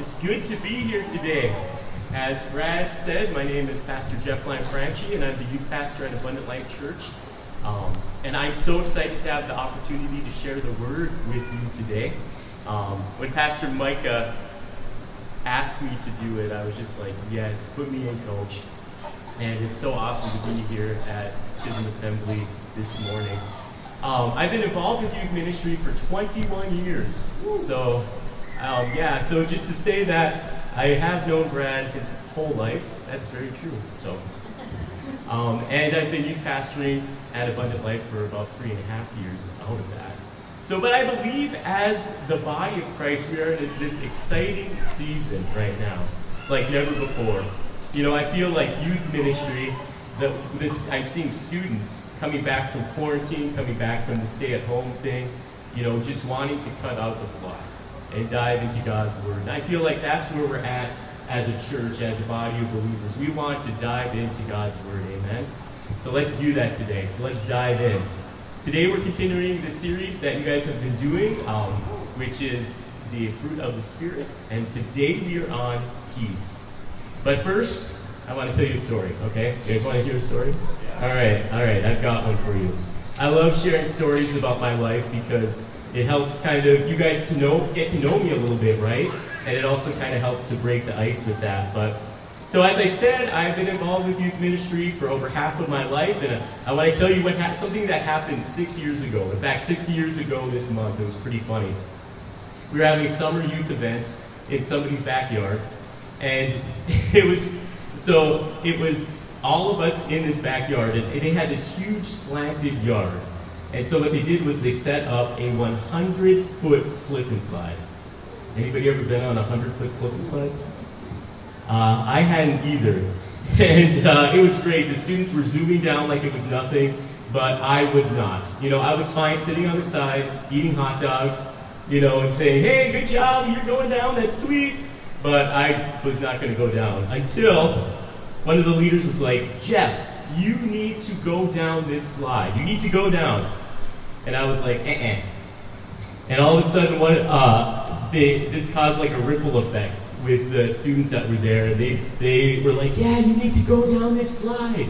It's good to be here today. As Brad said, my name is Pastor Jeff Lanfranchi, and I'm the youth pastor at Abundant Life Church. Um, and I'm so excited to have the opportunity to share the word with you today. Um, when Pastor Micah asked me to do it, I was just like, yes, put me in, coach. And it's so awesome to be here at Chisholm Assembly this morning. Um, I've been involved with youth ministry for 21 years. So, um, yeah, so just to say that I have known Brad his whole life, that's very true. So, um, and I've been youth pastoring at Abundant Life for about three and a half years out of that. So, but I believe as the body of Christ, we are in this exciting season right now, like never before. You know, I feel like youth ministry, that this I'm seeing students coming back from quarantine, coming back from the stay-at-home thing, you know, just wanting to cut out the fluff and dive into God's Word. And I feel like that's where we're at as a church, as a body of believers. We want to dive into God's Word. Amen. So let's do that today. So let's dive in. Today we're continuing the series that you guys have been doing, um, which is the fruit of the Spirit. And today we are on peace. But first, I want to tell you a story, okay? You guys want to hear a story? Yeah. All right, all right, I've got one for you. I love sharing stories about my life because it helps kind of you guys to know, get to know me a little bit, right? And it also kind of helps to break the ice with that. But so as I said, I've been involved with youth ministry for over half of my life, and I want to tell you what ha- something that happened six years ago. In fact, six years ago this month, it was pretty funny. We were having a summer youth event in somebody's backyard, and it was so it was all of us in this backyard, and they had this huge slanted yard. And so what they did was they set up a 100 foot slip and slide. Anybody ever been on a 100 foot slip and slide? Uh, I hadn't either. And uh, it was great. The students were zooming down like it was nothing, but I was not. You know, I was fine sitting on the side, eating hot dogs, you know, and saying, hey, good job, you're going down, that's sweet. But I was not going to go down until one of the leaders was like, Jeff, you need to go down this slide. You need to go down. And I was like, eh, eh. And all of a sudden, what, uh, they, this caused like a ripple effect with the students that were there. They, they were like, yeah, you need to go down this slide.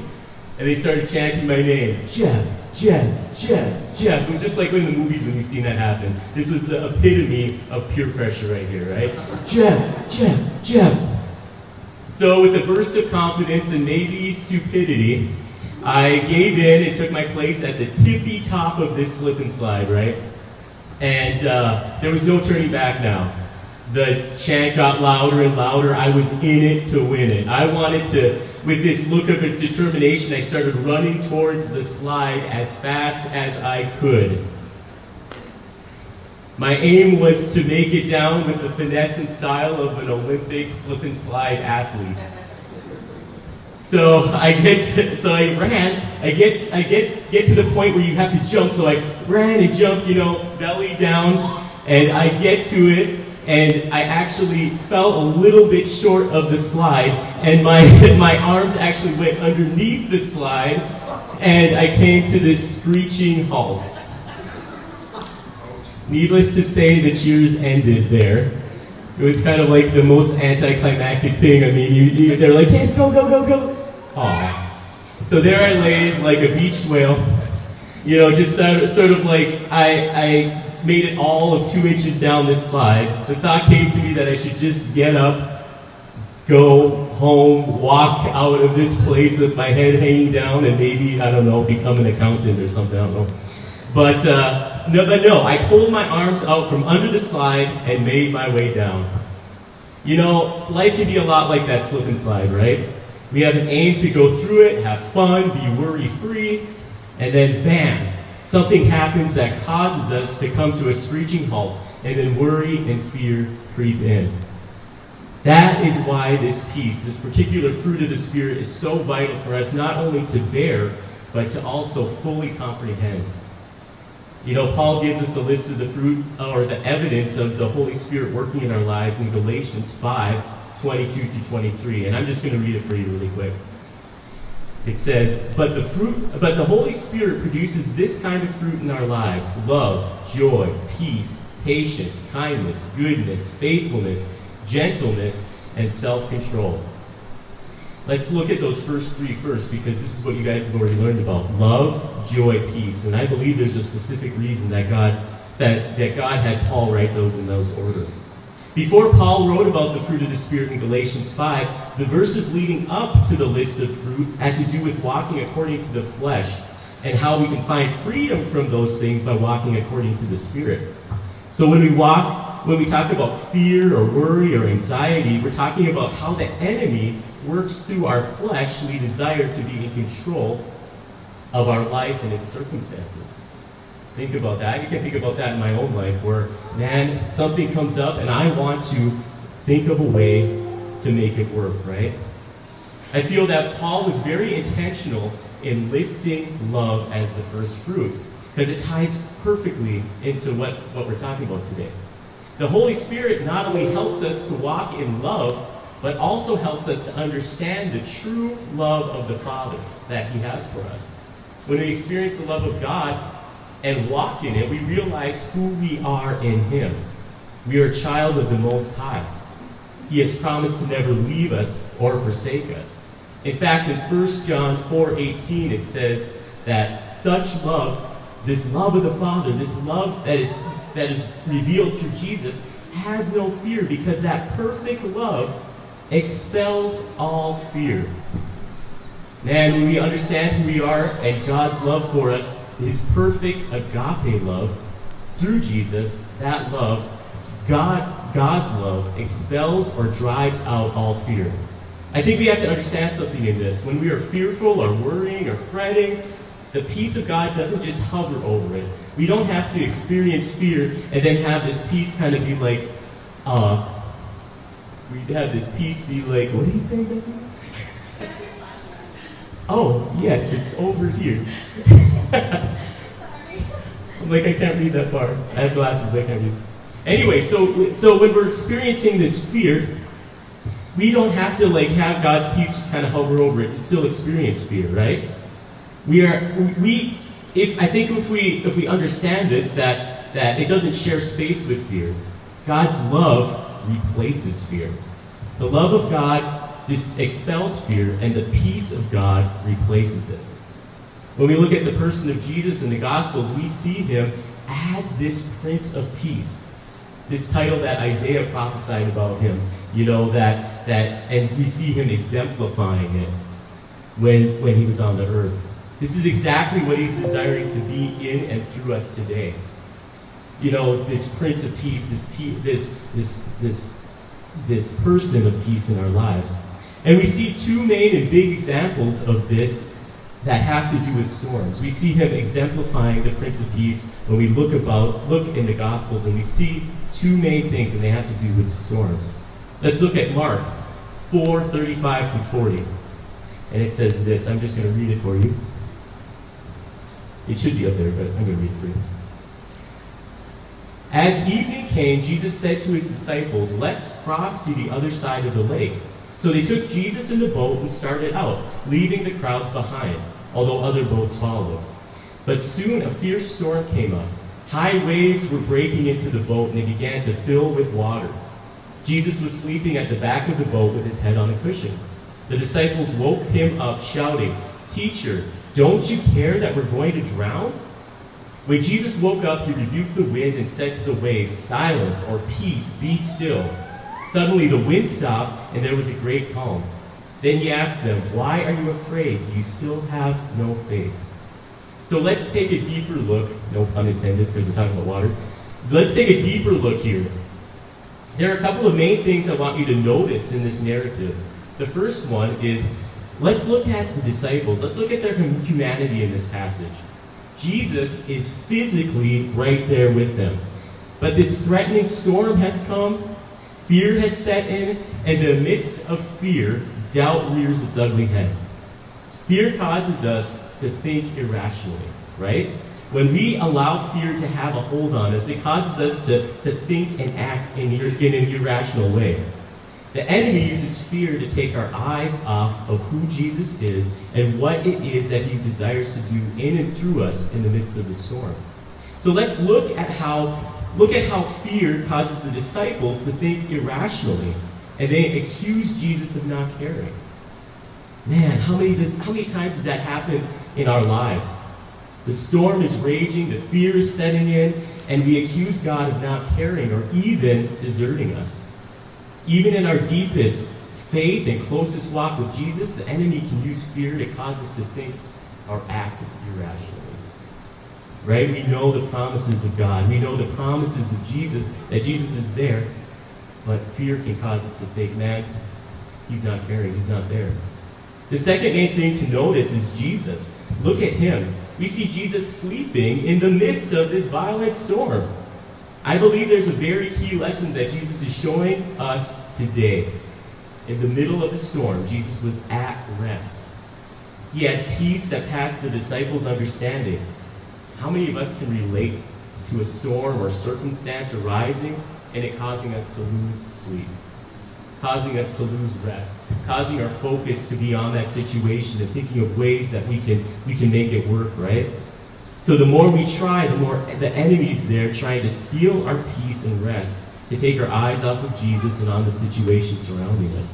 And they started chanting my name, Jeff, Jeff, Jeff, Jeff. It was just like in the movies when you've seen that happen. This was the epitome of peer pressure right here, right? Jeff, Jeff, Jeff. So with a burst of confidence and maybe stupidity, I gave in and took my place at the tippy top of this slip and slide, right? And uh, there was no turning back now the chant got louder and louder. I was in it to win it. I wanted to, with this look of determination, I started running towards the slide as fast as I could. My aim was to make it down with the finesse and style of an Olympic slip and slide athlete. So I get, to, so I ran. I get, I get, get to the point where you have to jump. So I ran and jumped, you know, belly down, and I get to it, and I actually fell a little bit short of the slide, and my, my arms actually went underneath the slide, and I came to this screeching halt. Needless to say, the cheers ended there. It was kind of like the most anticlimactic thing. I mean, you, you, they're like, yes, go, go, go, go. Aww. So there I lay like a beached whale, you know, just sort of, sort of like I, I made it all of two inches down this slide, the thought came to me that I should just get up, go home, walk out of this place with my head hanging down, and maybe, I don't know, become an accountant or something, I don't know. But, uh, no, but no, I pulled my arms out from under the slide and made my way down. You know, life can be a lot like that slip and slide, right? We have an aim to go through it, have fun, be worry free, and then bam, something happens that causes us to come to a screeching halt, and then worry and fear creep in. That is why this peace, this particular fruit of the Spirit, is so vital for us not only to bear, but to also fully comprehend. You know, Paul gives us a list of the fruit or the evidence of the Holy Spirit working in our lives in Galatians 5 22 through 23. And I'm just going to read it for you really quick. It says, but the fruit, but the Holy Spirit produces this kind of fruit in our lives: love, joy, peace, patience, kindness, goodness, faithfulness, gentleness, and self control. Let's look at those first three first because this is what you guys have already learned about love, joy, peace. And I believe there's a specific reason that God, that, that God had Paul write those in those order. Before Paul wrote about the fruit of the Spirit in Galatians 5, the verses leading up to the list of fruit had to do with walking according to the flesh and how we can find freedom from those things by walking according to the Spirit. So when we walk, when we talk about fear or worry or anxiety, we're talking about how the enemy works through our fleshly desire to be in control of our life and its circumstances. Think about that. You can think about that in my own life where, man, something comes up and I want to think of a way to make it work, right? I feel that Paul was very intentional in listing love as the first fruit because it ties perfectly into what, what we're talking about today. The Holy Spirit not only helps us to walk in love, but also helps us to understand the true love of the Father that He has for us. When we experience the love of God and walk in it, we realize who we are in Him. We are a child of the Most High. He has promised to never leave us or forsake us. In fact, in 1 John 4:18 it says that such love, this love of the Father, this love that is that is revealed through Jesus has no fear because that perfect love expels all fear. Man, when we understand who we are and God's love for us, His perfect agape love through Jesus, that love, God, God's love, expels or drives out all fear. I think we have to understand something in this. When we are fearful or worrying or fretting, the peace of God doesn't just hover over it. We don't have to experience fear and then have this peace kind of be like, uh, we'd have this peace be like, what do you saying, Becky? oh, yes, it's over here. I'm like, I can't read that far. I have glasses, I can't read. Anyway, so so when we're experiencing this fear, we don't have to like have God's peace just kind of hover over it and still experience fear, right? We are we if I think if we if we understand this that that it doesn't share space with fear, God's love replaces fear. The love of God just expels fear, and the peace of God replaces it. When we look at the person of Jesus in the Gospels, we see him as this Prince of Peace. This title that Isaiah prophesied about him, you know, that, that and we see him exemplifying it when, when he was on the earth. This is exactly what he's desiring to be in and through us today. You know, this Prince of Peace, this, this, this, this this person of peace in our lives. And we see two main and big examples of this that have to do with storms. We see him exemplifying the Prince of Peace when we look about look in the Gospels and we see two main things and they have to do with storms. Let's look at Mark 4, 35 through 40. And it says this. I'm just going to read it for you. It should be up there, but I'm going to read it for you. As evening came, Jesus said to his disciples, Let's cross to the other side of the lake. So they took Jesus in the boat and started out, leaving the crowds behind, although other boats followed. But soon a fierce storm came up. High waves were breaking into the boat, and it began to fill with water. Jesus was sleeping at the back of the boat with his head on a cushion. The disciples woke him up, shouting, Teacher, don't you care that we're going to drown? When Jesus woke up, he rebuked the wind and said to the waves, Silence or peace, be still. Suddenly the wind stopped, and there was a great calm. Then he asked them, Why are you afraid? Do you still have no faith? So let's take a deeper look, no pun intended because we're talking about water. Let's take a deeper look here. There are a couple of main things I want you to notice in this narrative. The first one is let's look at the disciples, let's look at their humanity in this passage. Jesus is physically right there with them. But this threatening storm has come, fear has set in, and in the midst of fear, doubt rears its ugly head. Fear causes us to think irrationally, right? When we allow fear to have a hold on us, it causes us to, to think and act in, in an irrational way. The enemy uses fear to take our eyes off of who Jesus is and what it is that he desires to do in and through us in the midst of the storm. So let's look at how look at how fear causes the disciples to think irrationally, and they accuse Jesus of not caring. Man, how many, does, how many times does that happen in our lives? The storm is raging, the fear is setting in, and we accuse God of not caring or even deserting us. Even in our deepest faith and closest walk with Jesus, the enemy can use fear to cause us to think or act irrationally. Right? We know the promises of God. We know the promises of Jesus, that Jesus is there. But fear can cause us to think, man, he's not caring, he's not there. The second main thing to notice is Jesus. Look at him. We see Jesus sleeping in the midst of this violent storm. I believe there's a very key lesson that Jesus is showing us today. In the middle of the storm, Jesus was at rest. He had peace that passed the disciples' understanding. How many of us can relate to a storm or circumstance arising and it causing us to lose sleep? causing us to lose rest, causing our focus to be on that situation and thinking of ways that we can we can make it work, right? So the more we try, the more the enemy's there trying to steal our peace and rest, to take our eyes off of Jesus and on the situation surrounding us.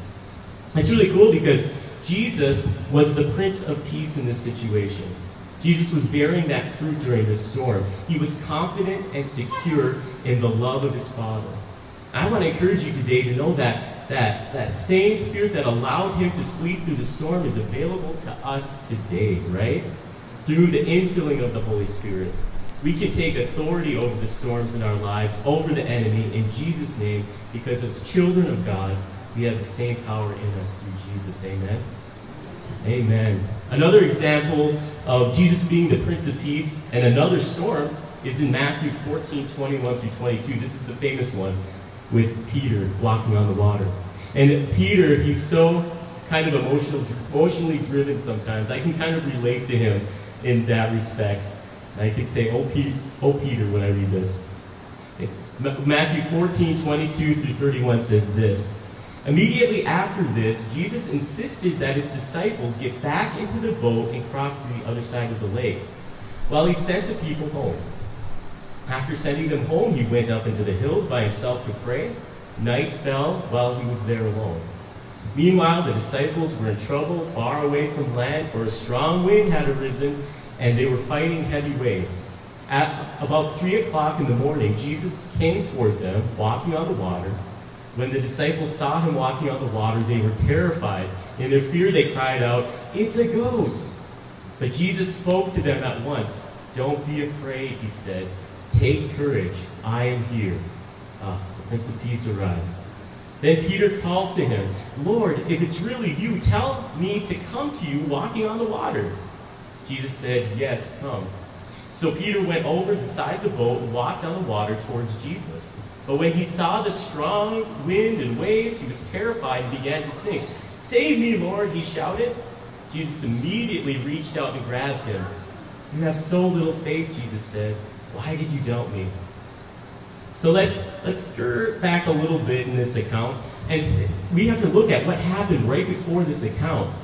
It's really cool because Jesus was the Prince of Peace in this situation. Jesus was bearing that fruit during the storm. He was confident and secure in the love of his Father. I want to encourage you today to know that that, that same spirit that allowed him to sleep through the storm is available to us today, right? Through the infilling of the Holy Spirit. We can take authority over the storms in our lives, over the enemy, in Jesus' name, because as children of God, we have the same power in us through Jesus. Amen. Amen. Another example of Jesus being the Prince of Peace and another storm is in Matthew 14, 21 through 22. This is the famous one with Peter walking on the water. And Peter, he's so kind of emotional, emotionally driven sometimes. I can kind of relate to him in that respect. I could say, oh, Peter, oh, Peter, when I read this. Matthew 14, 22 through 31 says this. Immediately after this, Jesus insisted that his disciples get back into the boat and cross to the other side of the lake, while he sent the people home. After sending them home, he went up into the hills by himself to pray. Night fell while he was there alone. Meanwhile, the disciples were in trouble far away from land, for a strong wind had arisen, and they were fighting heavy waves. At about three o'clock in the morning, Jesus came toward them, walking on the water. When the disciples saw him walking on the water, they were terrified. In their fear, they cried out, It's a ghost! But Jesus spoke to them at once. Don't be afraid, he said. Take courage, I am here. Ah, the Prince of Peace arrived. Then Peter called to him, Lord, if it's really you, tell me to come to you walking on the water. Jesus said, Yes, come. So Peter went over the side of the boat and walked on the water towards Jesus. But when he saw the strong wind and waves, he was terrified and began to sink. Save me, Lord, he shouted. Jesus immediately reached out and grabbed him. You have so little faith, Jesus said. Why did you doubt me? So let's let's stir back a little bit in this account, and we have to look at what happened right before this account.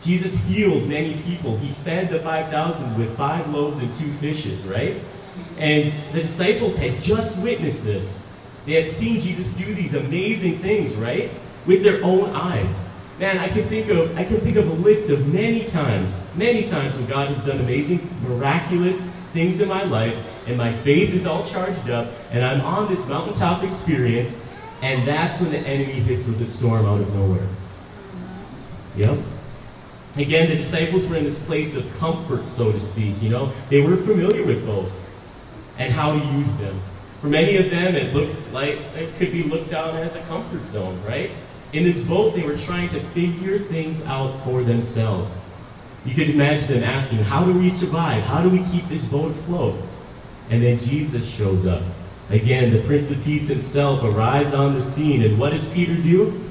Jesus healed many people. He fed the 5,000 with five loaves and two fishes, right? And the disciples had just witnessed this. They had seen Jesus do these amazing things, right? With their own eyes. Man, I can think of I can think of a list of many times, many times when God has done amazing, miraculous things in my life, and my faith is all charged up, and I'm on this mountaintop experience, and that's when the enemy hits with a storm out of nowhere. Yep. Again, the disciples were in this place of comfort, so to speak. You know, they were familiar with boats and how to use them. For many of them, it looked like it could be looked down as a comfort zone, right? In this boat, they were trying to figure things out for themselves. You could imagine them asking, How do we survive? How do we keep this boat afloat? And then Jesus shows up. Again, the Prince of Peace himself arrives on the scene. And what does Peter do?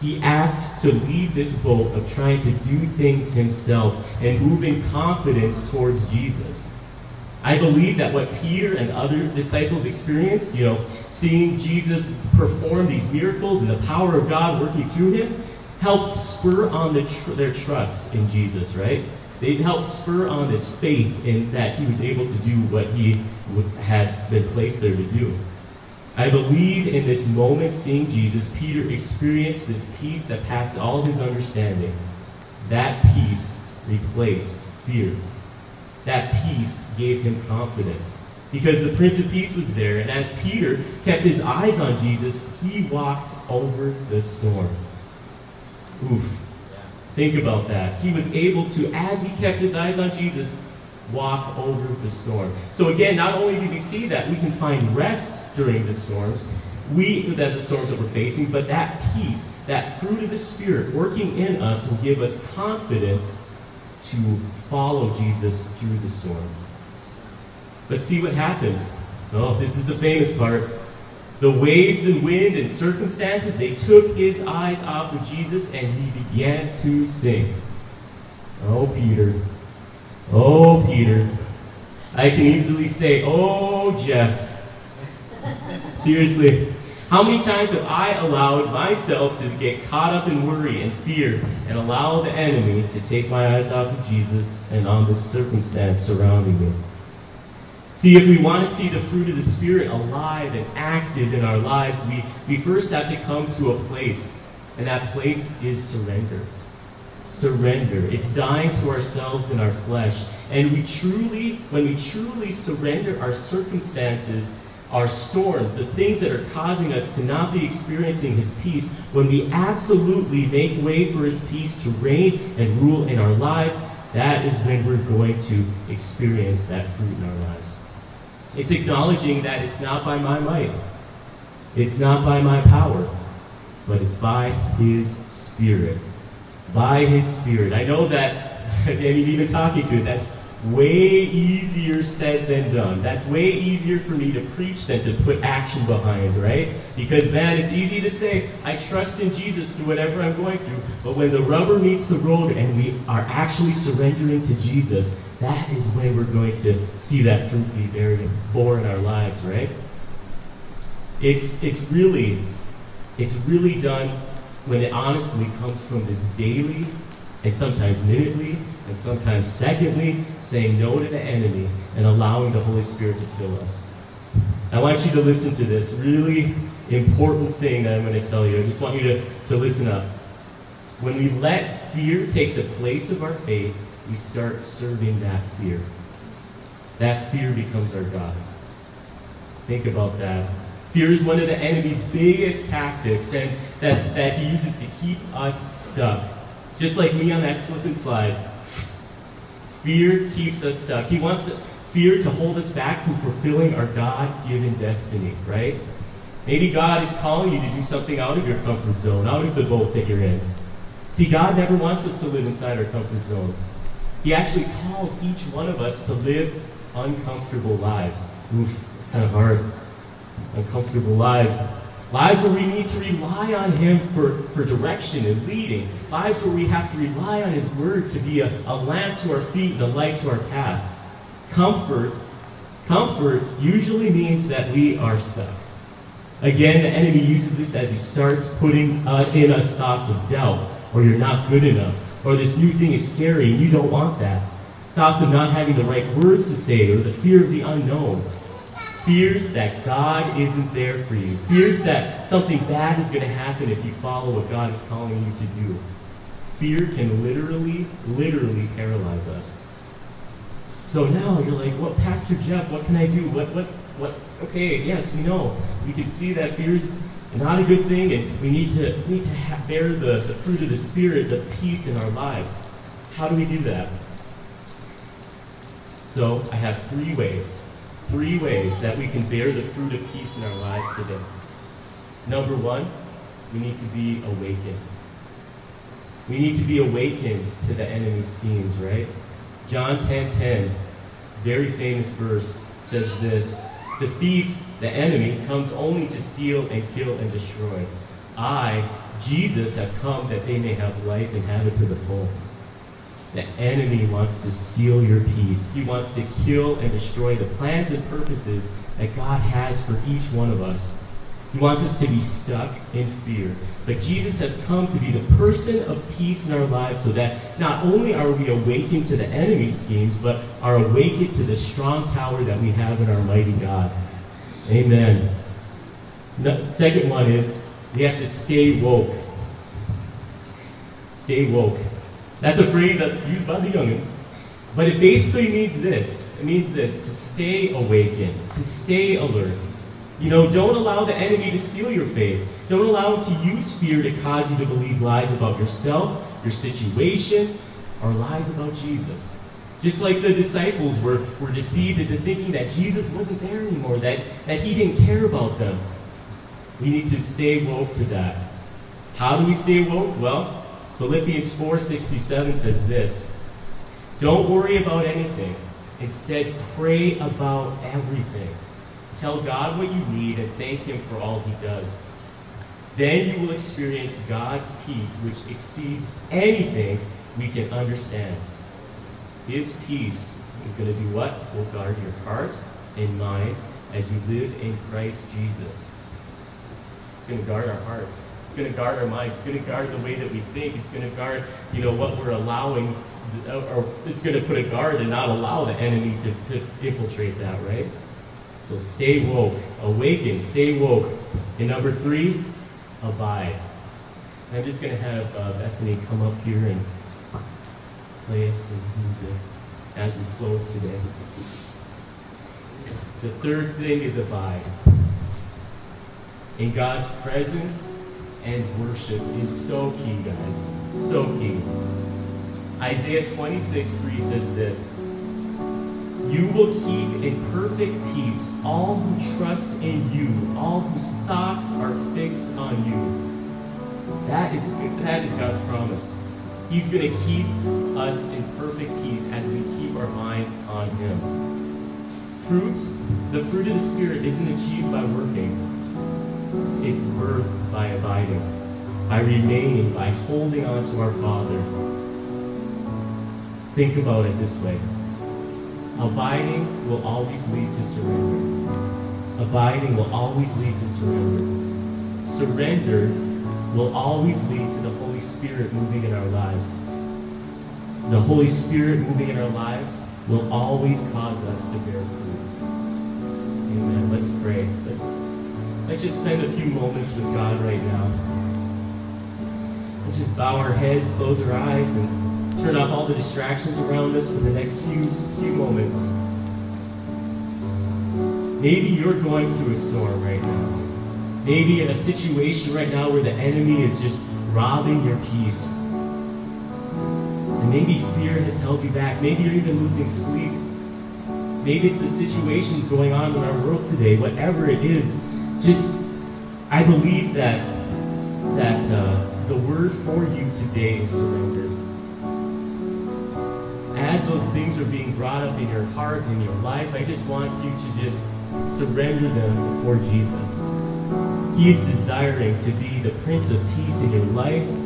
He asks to leave this boat of trying to do things himself and move in confidence towards Jesus. I believe that what Peter and other disciples experienced, you know, seeing Jesus perform these miracles and the power of God working through him, helped spur on the tr- their trust in Jesus, right? They helped spur on this faith in that he was able to do what he had been placed there to do. I believe in this moment, seeing Jesus, Peter experienced this peace that passed all his understanding. That peace replaced fear. That peace gave him confidence. Because the Prince of Peace was there, and as Peter kept his eyes on Jesus, he walked over the storm. Oof. Think about that. He was able to, as he kept his eyes on Jesus, walk over the storm. So again, not only do we see that we can find rest during the storms, we that the storms that we're facing, but that peace, that fruit of the Spirit working in us will give us confidence to follow Jesus through the storm. But see what happens. Oh, this is the famous part. The waves and wind and circumstances, they took his eyes off of Jesus and he began to sink. Oh, Peter. Oh, Peter. I can easily say, Oh, Jeff. Seriously, how many times have I allowed myself to get caught up in worry and fear and allow the enemy to take my eyes off of Jesus and on the circumstance surrounding me? See, if we want to see the fruit of the Spirit alive and active in our lives, we, we first have to come to a place, and that place is surrender. Surrender. It's dying to ourselves and our flesh. And we truly, when we truly surrender our circumstances our storms, the things that are causing us to not be experiencing His peace, when we absolutely make way for His peace to reign and rule in our lives, that is when we're going to experience that fruit in our lives. It's acknowledging that it's not by my might, it's not by my power, but it's by His Spirit. By His Spirit. I know that, I mean, even talking to it, that's way easier said than done. That's way easier for me to preach than to put action behind, right? Because, man, it's easy to say, I trust in Jesus through whatever I'm going through. But when the rubber meets the road and we are actually surrendering to Jesus, that is when we're going to see that fruit be very born in our lives, right? It's, it's really, it's really done when it honestly comes from this daily and sometimes minutely and sometimes, secondly, saying no to the enemy and allowing the Holy Spirit to fill us. I want you to listen to this really important thing that I'm going to tell you. I just want you to, to listen up. When we let fear take the place of our faith, we start serving that fear. That fear becomes our God. Think about that. Fear is one of the enemy's biggest tactics, and that, that he uses to keep us stuck. Just like me on that slip and slide, Fear keeps us stuck. He wants fear to hold us back from fulfilling our God given destiny, right? Maybe God is calling you to do something out of your comfort zone, out of the boat that you're in. See, God never wants us to live inside our comfort zones. He actually calls each one of us to live uncomfortable lives. Oof, it's kind of hard. Uncomfortable lives. Lives where we need to rely on Him for, for direction and leading. Lives where we have to rely on His Word to be a, a lamp to our feet and a light to our path. Comfort, comfort usually means that we are stuck. Again, the enemy uses this as he starts putting uh, in us thoughts of doubt, or you're not good enough, or this new thing is scary and you don't want that. Thoughts of not having the right words to say, or the fear of the unknown fears that God isn't there for you, fears that something bad is going to happen if you follow what God is calling you to do. Fear can literally, literally paralyze us. So now you're like, what, Pastor Jeff, what can I do? What, what, what? Okay, yes, we know. We can see that fear is not a good thing, and we need to, we need to bear the, the fruit of the Spirit, the peace in our lives. How do we do that? So I have three ways three ways that we can bear the fruit of peace in our lives today. Number one, we need to be awakened. We need to be awakened to the enemy's schemes, right? John 10:10, 10, 10, very famous verse, says this: "The thief, the enemy, comes only to steal and kill and destroy. I, Jesus, have come that they may have life and have it to the full." The enemy wants to steal your peace. He wants to kill and destroy the plans and purposes that God has for each one of us. He wants us to be stuck in fear. But Jesus has come to be the person of peace in our lives so that not only are we awakened to the enemy's schemes, but are awakened to the strong tower that we have in our mighty God. Amen. The second one is we have to stay woke. Stay woke. That's a phrase that's used by the youngins. But it basically means this. It means this to stay awakened, to stay alert. You know, don't allow the enemy to steal your faith. Don't allow him to use fear to cause you to believe lies about yourself, your situation, or lies about Jesus. Just like the disciples were, were deceived into thinking that Jesus wasn't there anymore, that, that he didn't care about them. We need to stay woke to that. How do we stay woke? Well, Philippians 4:67 says this. Don't worry about anything. Instead, pray about everything. Tell God what you need and thank Him for all He does. Then you will experience God's peace, which exceeds anything we can understand. His peace is going to be what? Will guard your heart and minds as you live in Christ Jesus. It's going to guard our hearts. It's going to guard our minds. It's going to guard the way that we think. It's going to guard, you know, what we're allowing, or it's going to put a guard and not allow the enemy to, to infiltrate that, right? So stay woke, awaken, stay woke. And number three, abide. I'm just going to have uh, Bethany come up here and play some music as we close today. The third thing is abide. In God's presence and worship is so key, guys. So key. Isaiah 26, 3 says this You will keep in perfect peace all who trust in you, all whose thoughts are fixed on you. That is, that is God's promise. He's going to keep us in perfect peace as we keep our mind on Him. Fruit, the fruit of the Spirit isn't achieved by working, it's birthed by abiding, by remaining, by holding on to our Father. Think about it this way abiding will always lead to surrender. Abiding will always lead to surrender. Surrender will always lead to the Holy Spirit moving in our lives. The Holy Spirit moving in our lives will always cause us to bear fruit. Amen. Let's pray. Let's let's just spend a few moments with God right now. Let's just bow our heads, close our eyes, and turn off all the distractions around us for the next few few moments. Maybe you're going through a storm right now. Maybe in a situation right now where the enemy is just robbing your peace. Maybe fear has held you back. Maybe you're even losing sleep. Maybe it's the situations going on in our world today. Whatever it is, just I believe that that uh, the word for you today is surrender. As those things are being brought up in your heart in your life, I just want you to just surrender them before Jesus. He is desiring to be the Prince of Peace in your life.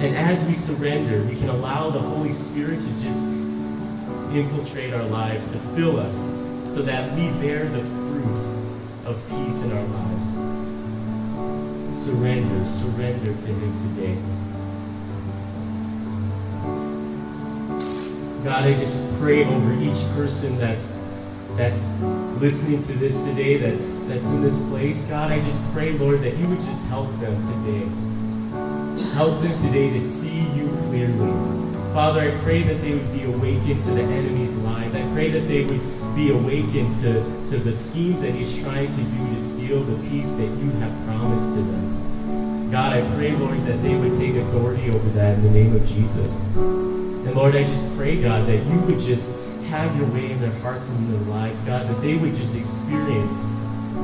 And as we surrender, we can allow the Holy Spirit to just infiltrate our lives, to fill us, so that we bear the fruit of peace in our lives. Surrender, surrender to Him today. God, I just pray over each person that's that's listening to this today, that's that's in this place, God, I just pray, Lord, that you would just help them today. Help them today to see you clearly. Father, I pray that they would be awakened to the enemy's lies. I pray that they would be awakened to, to the schemes that he's trying to do to steal the peace that you have promised to them. God, I pray, Lord, that they would take authority over that in the name of Jesus. And Lord, I just pray, God, that you would just have your way in their hearts and in their lives, God, that they would just experience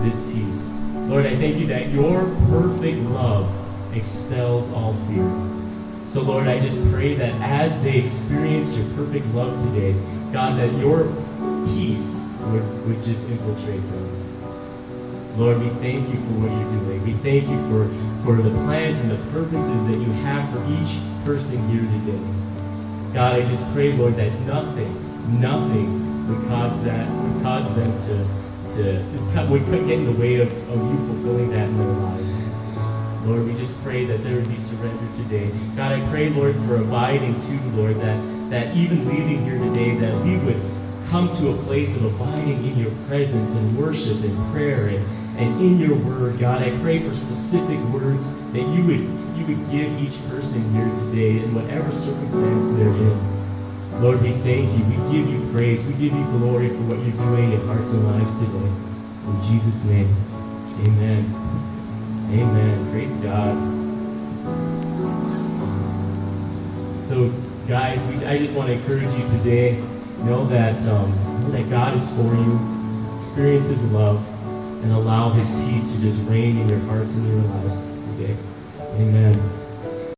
this peace. Lord, I thank you that your perfect love expels all fear. So, Lord, I just pray that as they experience your perfect love today, God, that your peace would, would just infiltrate them. Lord, we thank you for what you're doing. We thank you for, for the plans and the purposes that you have for each person here today. God, I just pray, Lord, that nothing, nothing would cause that would cause them to to would get in the way of, of you fulfilling that in their lives. Lord, we just pray that there would be surrender today. God, I pray, Lord, for abiding too, Lord, that, that even leaving here today, that we would come to a place of abiding in your presence and worship and prayer and, and in your word. God, I pray for specific words that you would you would give each person here today in whatever circumstance they're in. Lord, we thank you. We give you praise. We give you glory for what you're doing in hearts and lives today. In Jesus' name, amen. Amen. Praise God. So, guys, we, I just want to encourage you today. Know that um, know that God is for you. Experience His love, and allow His peace to just reign in your hearts and your lives today. Amen.